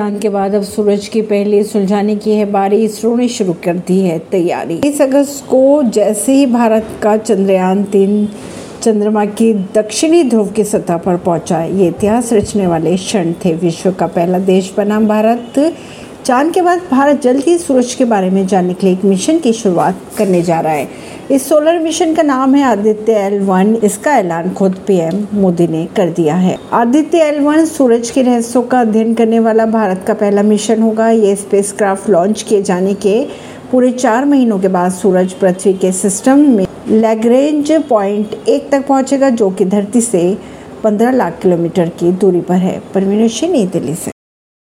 चाँद के बाद अब सूरज की पहली सुलझाने की है बारी। इसरो ने शुरू कर दी है तैयारी। इस अगस्त को जैसे ही भारत का चंद्रयान तीन चंद्रमा की दक्षिणी ध्रुव की सतह पर पहुँचा, ये इतिहास रचने वाले क्षण थे। विश्व का पहला देश बना भारत। चाँद के बाद भारत जल्द ही सूरज के बारे में जानने के लिए एक मिशन की शुरुआत करने जा रहा है। इस सोलर मिशन का नाम है आदित्य एल वन इसका ऐलान खुद पीएम मोदी ने कर दिया है। आदित्य एल वन सूरज के रहस्यों का अध्ययन करने वाला भारत का पहला मिशन होगा। ये स्पेसक्राफ्ट लॉन्च किए जाने के पूरे चार महीनों के बाद सूरज पृथ्वी के सिस्टम में लैग्रेंज पॉइंट एक तक पहुंचेगा, जो कि धरती से 15 लाख किलोमीटर की दूरी पर है। परवीन नई दिल्ली से।